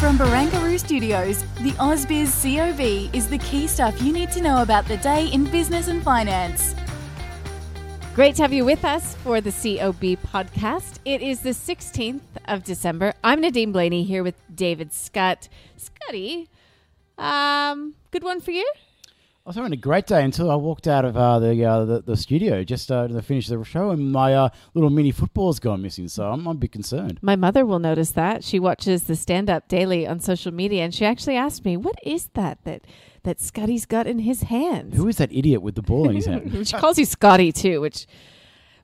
From Barangaroo Studios, the AusBiz COB is the key stuff you need to know about the day in business and finance. Great to have you with us for the COB podcast. It is the 16th of December. I'm Nadine Blayney here with David Scott. Scotty, um, good one for you? I was having a great day until I walked out of uh, the, uh, the the studio just uh, to finish the show, and my uh, little mini football's gone missing. So I'm, I'm a bit concerned. My mother will notice that. She watches the stand up daily on social media, and she actually asked me, "What is that that that Scotty's got in his hands?" Who is that idiot with the ball in his hand? she calls you Scotty too, which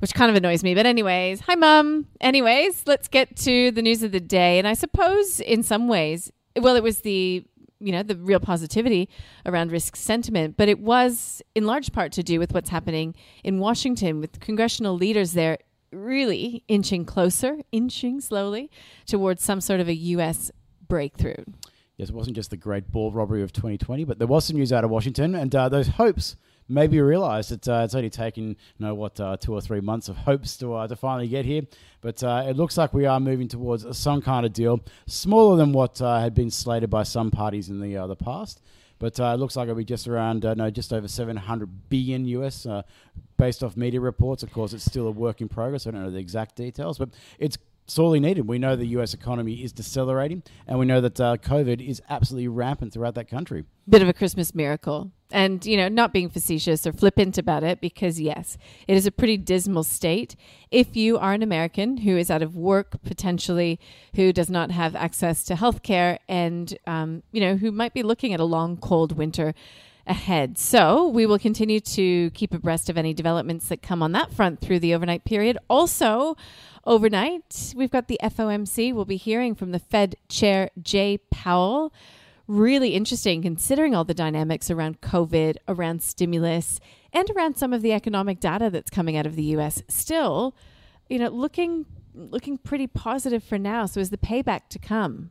which kind of annoys me. But anyways, hi mum. Anyways, let's get to the news of the day, and I suppose in some ways, well, it was the you know the real positivity around risk sentiment but it was in large part to do with what's happening in washington with congressional leaders there really inching closer inching slowly towards some sort of a us breakthrough. Yes, it wasn't just the great ball robbery of 2020, but there was some news out of Washington, and uh, those hopes maybe realised that uh, it's only taken you know what uh, two or three months of hopes to uh, to finally get here. But uh, it looks like we are moving towards some kind of deal, smaller than what uh, had been slated by some parties in the uh, the past. But it looks like it'll be just around no, just over 700 billion US, based off media reports. Of course, it's still a work in progress. I don't know the exact details, but it's sorely needed. We know the US economy is decelerating, and we know that uh, COVID is absolutely rampant throughout that country. bit of a Christmas miracle. And, you know, not being facetious or flippant about it, because yes, it is a pretty dismal state. If you are an American who is out of work potentially, who does not have access to health care, and, um, you know, who might be looking at a long, cold winter ahead. So we will continue to keep abreast of any developments that come on that front through the overnight period. Also, overnight, we've got the FOMC. We'll be hearing from the Fed Chair Jay Powell really interesting considering all the dynamics around COVID, around stimulus, and around some of the economic data that's coming out of the US. Still, you know, looking looking pretty positive for now. So is the payback to come?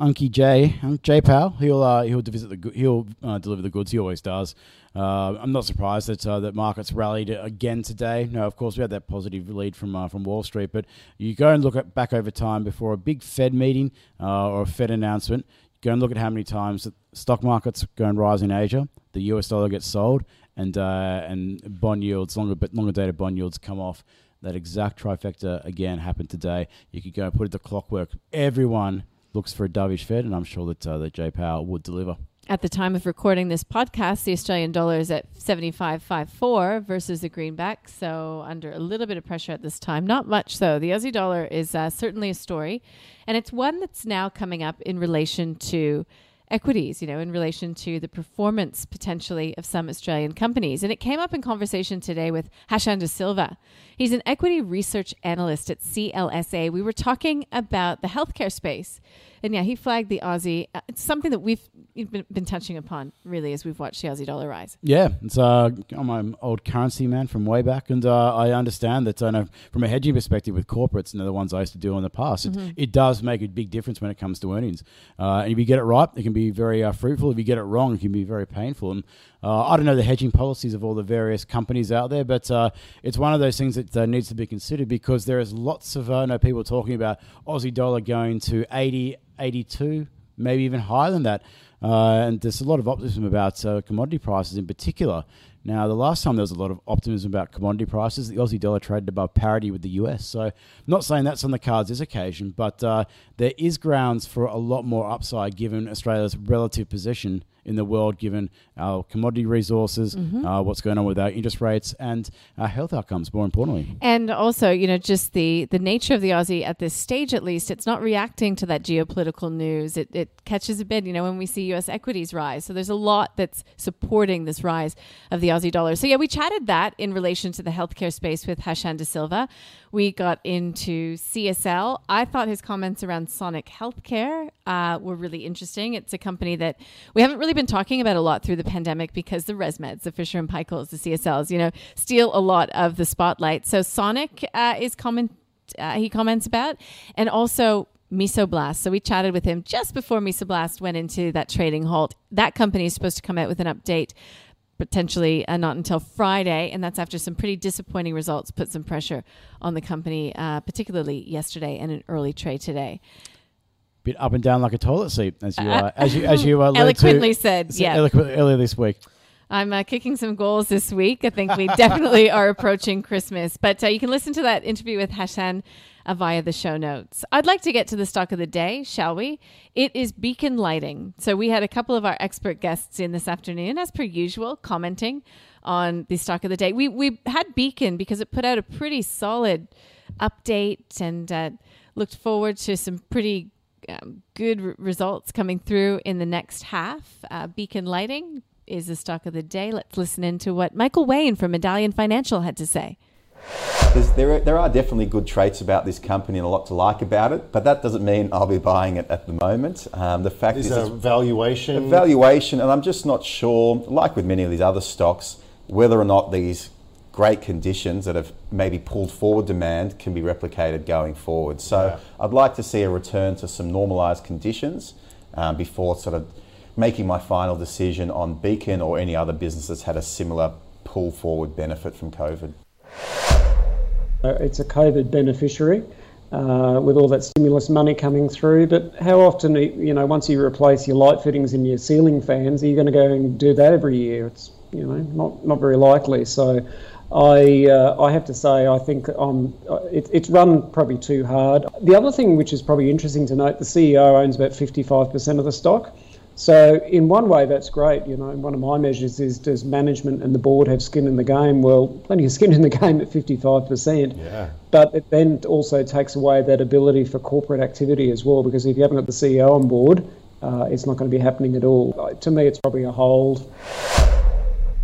Unky J, J Powell, he'll uh, he'll visit the he'll uh, deliver the goods. He always does. Uh, I'm not surprised that uh, that markets rallied again today. No, of course we had that positive lead from uh, from Wall Street, but you go and look at back over time before a big Fed meeting uh, or a Fed announcement. Go and look at how many times stock markets go and rise in Asia. The US dollar gets sold, and and bond yields, longer but longer dated bond yields come off. That exact trifecta again happened today. You could go and put it to clockwork. Everyone looks for a dovish Fed, and I'm sure that uh, that Jay Powell would deliver. At the time of recording this podcast, the Australian dollar is at 75.54 versus the greenback, so under a little bit of pressure at this time. Not much, though. The Aussie dollar is uh, certainly a story, and it's one that's now coming up in relation to equities, you know, in relation to the performance potentially of some Australian companies. And it came up in conversation today with Hashan De Silva. He's an equity research analyst at CLSA. We were talking about the healthcare space. And yeah, he flagged the Aussie. Uh, It's something that we've been, been touching upon really as we've watched the Aussie dollar rise. Yeah, it's uh, I'm an old currency man from way back, and uh, I understand that. I know from a hedging perspective with corporates and the ones I used to do in the past, it, it does make a big difference when it comes to earnings. Uh, and if you get it right, it can be very uh, fruitful. If you get it wrong, it can be very painful. And uh, I don't know the hedging policies of all the various companies out there, but uh, it's one of those things that uh, needs to be considered because there is lots of uh, know people talking about Aussie dollar going to 80, 82, maybe even higher than that. Uh, and there's a lot of optimism about uh, commodity prices in particular. Now, the last time there was a lot of optimism about commodity prices, the Aussie dollar traded above parity with the US. So, not saying that's on the cards this occasion, but uh, there is grounds for a lot more upside given Australia's relative position in the world, given our commodity resources, Mm-hmm. uh, what's going on with our interest rates, and our health outcomes. More importantly, And also, you know, just the the nature of the Aussie at this stage, at least, it's not reacting to that geopolitical news. It, it catches a bit, you know, when we see U.S. equities rise. So there's a lot that's supporting this rise of the Aussie dollar. So yeah, we chatted that in relation to the healthcare space with Hashan De Silva. We got into CSL. I thought his comments around Sonic Healthcare uh, were really interesting. It's a company that we haven't really been talking about a lot through the pandemic because the ResMeds, the Fisher and Paykel's, the CSLs, you know, steal a lot of the spotlight. So Sonic uh, is comment. Uh, he comments about, and also Mesoblast. So we chatted with him just before Mesoblast went into that trading halt. That company is supposed to come out with an update potentially uh, not until Friday, and that's after some pretty disappointing results put some pressure on the company, uh, particularly yesterday and an early trade today. bit up and down like a toilet seat, as you uh, as you as you uh, Eloquently to, said, yeah. eloquent- earlier this week. I'm uh, kicking some goals this week. I think we definitely are approaching Christmas. But uh, you can listen to that interview with Hassan uh, via the show notes. I'd like to get to the stock of the day, shall we? It is Beacon Lighting. So we had a couple of our expert guests in this afternoon, as per usual, commenting on the stock of the day. We we had Beacon because it put out a pretty solid update and uh, looked forward to some pretty um, good r- results coming through in the next half. Uh, Beacon Lighting is the stock of the day. Let's listen into what Michael Wayne from Medallion Financial had to say. There, are, there are definitely good traits about this company and a lot to like about it, but that doesn't mean I'll be buying it at the moment. Um, the fact Is is, there it's a valuation? valuation, and I'm just not sure, like with many of these other stocks, whether or not these great conditions that have maybe pulled forward demand can be replicated going forward. So Yeah. I'd like to see a return to some normalised conditions um, before sort of making my final decision on Beacon or any other business that's had a similar pull forward benefit from COVID. Uh, It's a COVID beneficiary uh, with all that stimulus money coming through. But how often, you know, once you replace your light fittings and your ceiling fans, are you going to go and do that every year? It's you know not not very likely. So. I, uh, I have to say, I think um, it, it's run probably too hard. The other thing which is probably interesting to note, the CEO owns about 55% of the stock. So in one way, that's great. You know, one of my measures is does management and the board have skin in the game? Well, plenty of skin in the game at 55%. Yeah. But it then also takes away that ability for corporate activity as well, because if you haven't got the CEO on board, uh, it's not going to be happening at all. Uh, To me, it's probably a hold.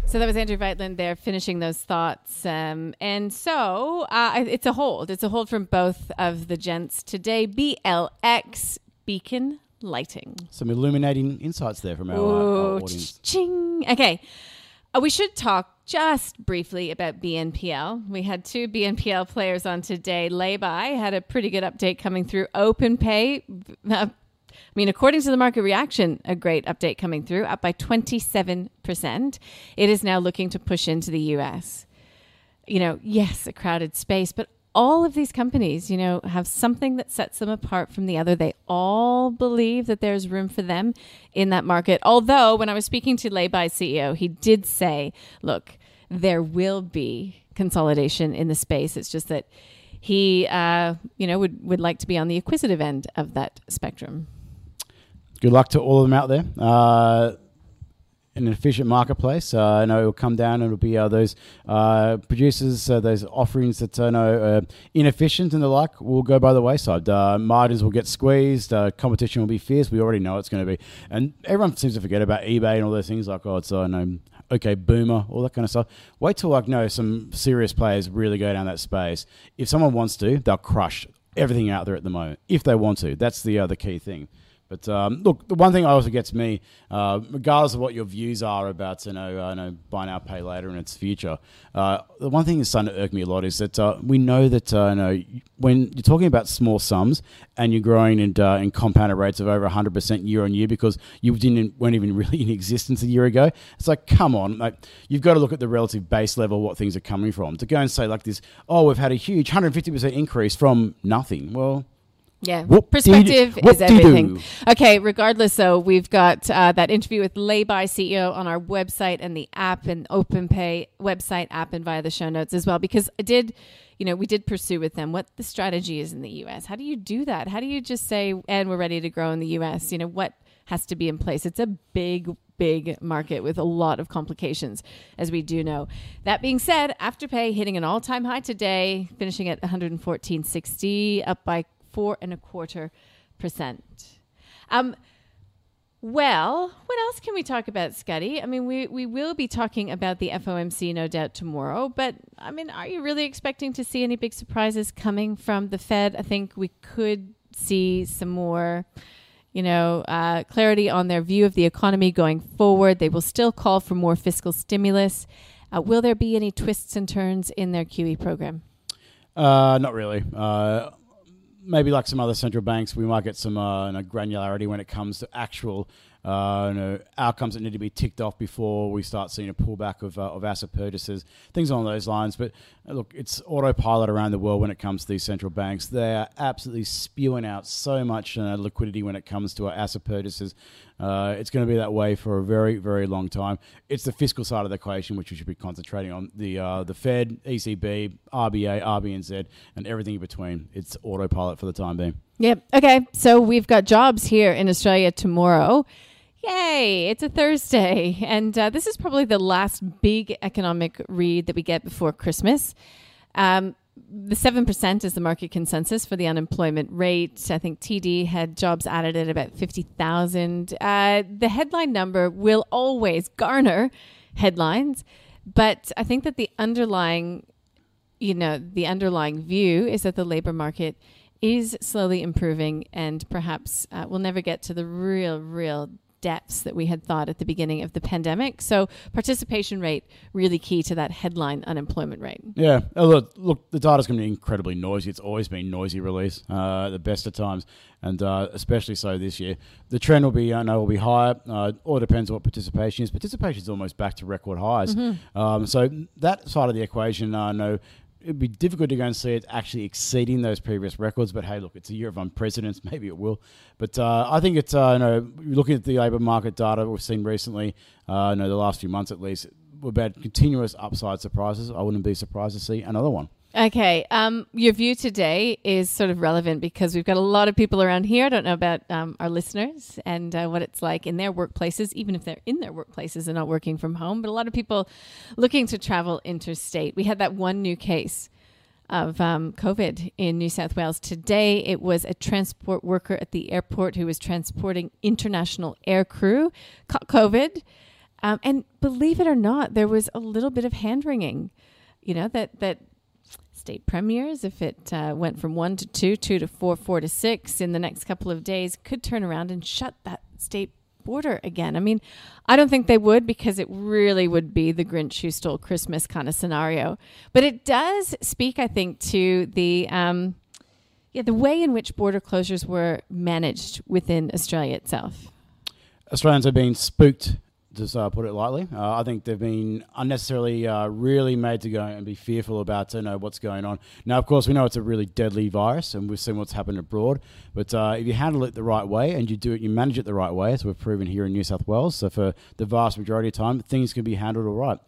So that was Andrew Wielandt there finishing those thoughts. Um, and so uh, it's a hold. It's a hold from both of the gents today. BLX Beacon Lighting. Some illuminating insights there from our, our audience. ching. Okay. Uh, we should talk just briefly about BNPL. We had two BNPL players on today. Laybuy had a pretty good update coming through. OpenPay, uh, I mean, according to the market reaction, a great update coming through, up by 27%. It is now looking to push into the US. You know, yes, a crowded space, but all of these companies, you know, have something that sets them apart from the other. They all believe that there's room for them in that market. Although, when I was speaking to Laybuy CEO, he did say, look, there will be consolidation in the space. It's just that he, uh, you know, would, would like to be on the acquisitive end of that spectrum. Good luck to all of them out there. Uh, an efficient marketplace, uh, I know it will come down and it'll be uh, those uh, producers, uh, those offerings that I know inefficient and the like will go by the wayside. Margins will get squeezed. Competition will be fierce. We already know it's going to be, and everyone seems to forget about eBay and all those things. Like, oh, it's uh, know, okay, boomer, all that kind of stuff. Wait till like no, some serious players really go down that space. If someone wants to, they'll crush everything out there at the moment. If they want to, that's the other key thing. But um, look, the one thing also gets me, uh, regardless of what your views are about, you know, uh, you know, buy now, pay later, and its future. Uh, the one thing that's starting to irk me a lot is that uh, we know that uh, you know when you're talking about small sums and you're growing in, uh, in compounded rates of over 100 percent year on year because you didn't weren't even really in existence a year ago. It's like, come on, like, you've got to look at the relative base level what things are coming from. To go and say like this, oh, we've had a huge 150 percent increase from nothing. Well. Yeah, Whoop-de-doo. perspective is everything. Okay, regardless, though, we've got uh, that interview with Laybuy CEO on our website and the app and OpenPay website, app, and via the show notes as well. Because I did, you know, we did pursue with them what the strategy is in the U.S. How do you do that? How do you just say, and we're ready to grow in the U.S.? You know, what? has to be in place. It's a big, big market with a lot of complications, as we do know. That being said, Afterpay hitting an all time high today, finishing at 114.60, up by four and a quarter percent. Um, well, what else can we talk about, Scotty? I mean, we, we will be talking about the FOMC, no doubt, tomorrow. But, I mean, are you really expecting to see any big surprises coming from the Fed? I think we could see some more, you know, uh, clarity on their view of the economy going forward. They will still call for more fiscal stimulus. Uh, will there be any twists and turns in their QE program? Uh, not really. Maybe like some other central banks, we might get some uh, you know, granularity when it comes to actual uh, you know, outcomes that need to be ticked off before we start seeing a pullback of, uh, of asset purchases, things along those lines. But uh, look, it's autopilot around the world when it comes to these central banks. They are absolutely spewing out so much uh, liquidity when it comes to asset purchases. Uh, it's going to be that way for a very, very long time. It's the fiscal side of the equation which we should be concentrating on. The uh, the Fed, ECB, RBA, RBNZ, and everything in between. It's autopilot for the time being. Yep. Okay. So we've got jobs here in Australia tomorrow. Yay! It's a Thursday. And uh, this is probably the last big economic read that we get before Christmas. Um, the 7% is the market consensus for the unemployment rate. I think TD had jobs added at about 50,000. Uh, the headline number will always garner headlines, but I think that the underlying, you know, the underlying view is that the labor market is slowly improving and perhaps uh, we'll never get to the real, real depths that we had thought at the beginning of the pandemic. So participation rate really key to that headline unemployment rate. Yeah, uh, look, look the data's going to be incredibly noisy. It's always been noisy release uh, at the best of times, and uh, especially so this year. The trend will be, I know, will be higher. Uh, all depends on what participation is. Participation is almost back to record highs. Mm-hmm. Um, so that side of the equation, I know it'd be difficult to go and see it actually exceeding those previous records. But hey, look, it's a year of unprecedented. Maybe it will. But uh, I think it's uh, you know looking at the labour market data we've seen recently, uh, you know the last few months at least, about continuous upside surprises. I wouldn't be surprised to see another one. Okay. Um, your view today is sort of relevant because we've got a lot of people around here. I don't know about um, our listeners and uh, what it's like in their workplaces, even if they're in their workplaces and not working from home, but a lot of people looking to travel interstate. We had that one new case of um, COVID in New South Wales. Today, it was a transport worker at the airport who was transporting international air crew caught COVID. Um, and believe it or not, there was a little bit of hand wringing. You know that that state premiers, if it uh, went from one to two, two to four, four to six in the next couple of days, could turn around and shut that state border again. I mean, I don't think they would because it really would be the Grinch who stole Christmas kind of scenario. But it does speak, I think, to the um, yeah the way in which border closures were managed within Australia itself. Australians are being spooked just uh, put it lightly. Uh, I think they've been unnecessarily uh, really made to go and be fearful about to know what's going on. Now, of course, we know it's a really deadly virus, and we've seen what's happened abroad. But uh, if you handle it the right way and you do it, you manage it the right way, as we've proven here in New South Wales. So for the vast majority of time, things can be handled all right.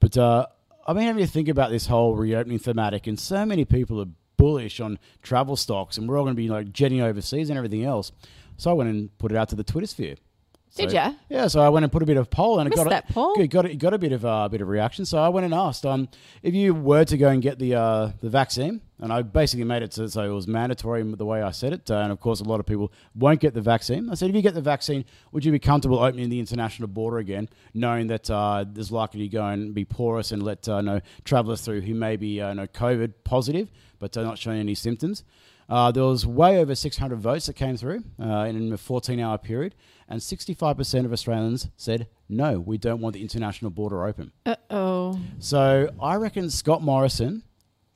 But uh, I've been having to think about this whole reopening thematic, and so many people are bullish on travel stocks, and we're all going to be like jetting overseas and everything else. So I went and put it out to the Twitter sphere. Did you? Yeah, so I went and put a bit of poll, and it got that a, poll. It got it got a bit of a uh, bit of reaction. So I went and asked, um, if you were to go and get the uh, the vaccine, and I basically made it so, so it was mandatory the way I said it, uh, and of course a lot of people won't get the vaccine. I said, if you get the vaccine, would you be comfortable opening the international border again, knowing that uh, there's likely to go and be porous and let uh, no travellers through who may be uh, no COVID positive but are not showing any symptoms. Uh, there was way over 600 votes that came through uh, in a 14 hour period, and 65% of Australians said, no, we don't want the international border open. Uh oh. So I reckon Scott Morrison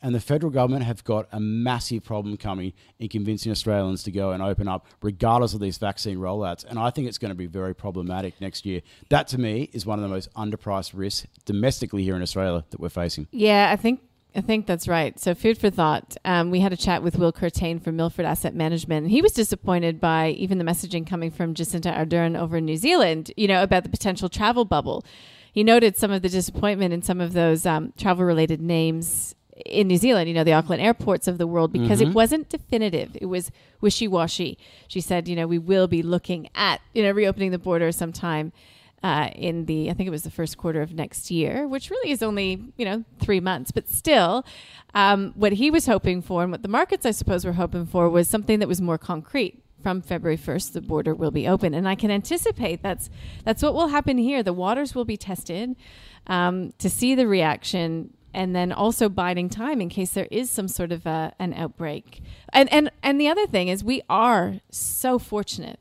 and the federal government have got a massive problem coming in convincing Australians to go and open up, regardless of these vaccine rollouts. And I think it's going to be very problematic next year. That, to me, is one of the most underpriced risks domestically here in Australia that we're facing. Yeah, I think I think that's right. So, food for thought. Um, we had a chat with Will Curtayne from Milford Asset Management. He was disappointed by even the messaging coming from Jacinda Ardern over in New Zealand, you know, about the potential travel bubble. He noted some of the disappointment in some of those um, travel related names in New Zealand, you know, the Auckland airports of the world, because Mm-hmm. it wasn't definitive. It was wishy washy. She said, you know, we will be looking at, you know, reopening the border sometime uh, in the, I think it was the first quarter of next year, which really is only, you know, three months. But still, um, what he was hoping for and what the markets, I suppose, were hoping for was something that was more concrete. From February 1st, the border will be open, and I can anticipate that's that's what will happen here. The waters will be tested um, to see the reaction, and then also biding time in case there is some sort of a, an outbreak. And and and the other thing is, we are so fortunate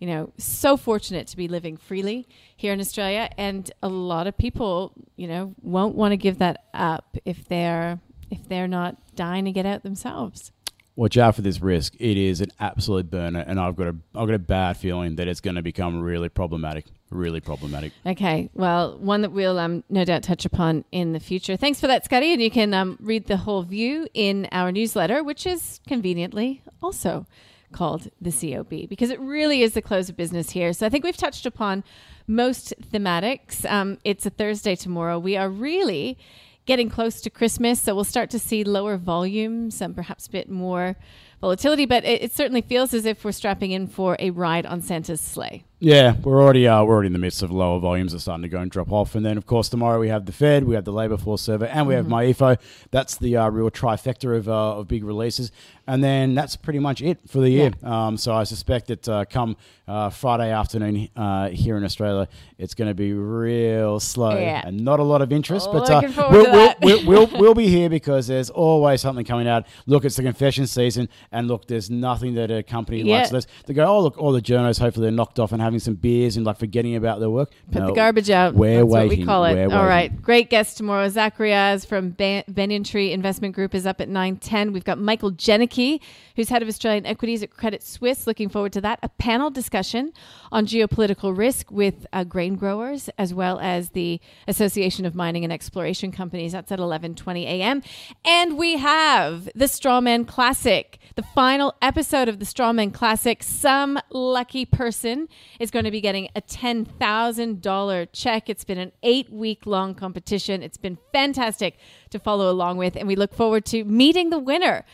you know, so fortunate to be living freely here in Australia. And a lot of people, you know, won't want to give that up if they're if they're not dying to get out themselves. watch out for this risk. It is an absolute burner, and I've got a I've got a bad feeling that it's going to become really problematic. Really problematic. Okay, well, one that we'll um, no doubt touch upon in the future. Thanks for that, Scotty. And you can um, read the whole view in our newsletter, which is conveniently also called the COB because it really is the close of business here. So I think we've touched upon most thematics. Um, it's a Thursday tomorrow. We are really getting close to Christmas, so we'll start to see lower volumes and perhaps a bit more volatility. But it, it certainly feels as if we're strapping in for a ride on Santa's sleigh. Yeah, we're already uh, we're already in the midst of lower volumes are starting to go and drop off, and then of course tomorrow we have the Fed, we have the Labour Force survey, and we have MyEFO. That's the uh, real trifecta of, uh, of big releases, and then that's pretty much it for the year. Um, so I suspect that uh, come uh, Friday afternoon uh, here in Australia, it's going to be real slow Yeah. and not a lot of interest. Oh, but uh, we'll, we'll, we'll, we'll, we'll be here because there's always something coming out. Look, it's the confession season, and look, there's nothing that a company Yeah. likes less. They go, oh look, all the journos hopefully they're knocked off and having some beers and like forgetting about their work. Put the garbage out. We're That's waiting. what we call it. We're All waiting. right. Great guest tomorrow. Zacharias from Banyan Tree Investment Group is up at 9.10. We've got Michael Janicki, who's head of Australian equities at Credit Suisse. Looking forward to that. A panel discussion on geopolitical risk with uh, grain growers as well as the Association of Mining and Exploration Companies. That's at 11.20 a.m. And we have the Strawman Classic, the final episode of the Strawman Classic. Some lucky person is going to be getting a $10,000 check. It's been an eight week long competition. It's been fantastic to follow along with, and we look forward to meeting the winner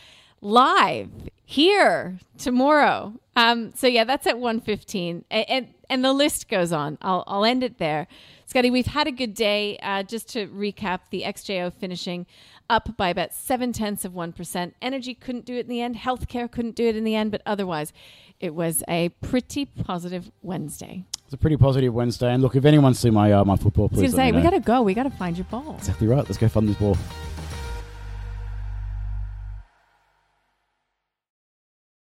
live here tomorrow. Um, so yeah, that's at 1.15. And, and, and the list goes on. I'll, I'll end it there. Scotty, we've had a good day. Uh, just to recap, the XJO finishing up by about seven tenths of 1%. Energy couldn't do it in the end. Healthcare couldn't do it in the end. But otherwise, it was a pretty positive Wednesday. It's a pretty positive Wednesday. And look, if anyone's seen my uh, my football, please. I was going to say, we got to go. We got to find your ball. Exactly right. Let's go find this ball.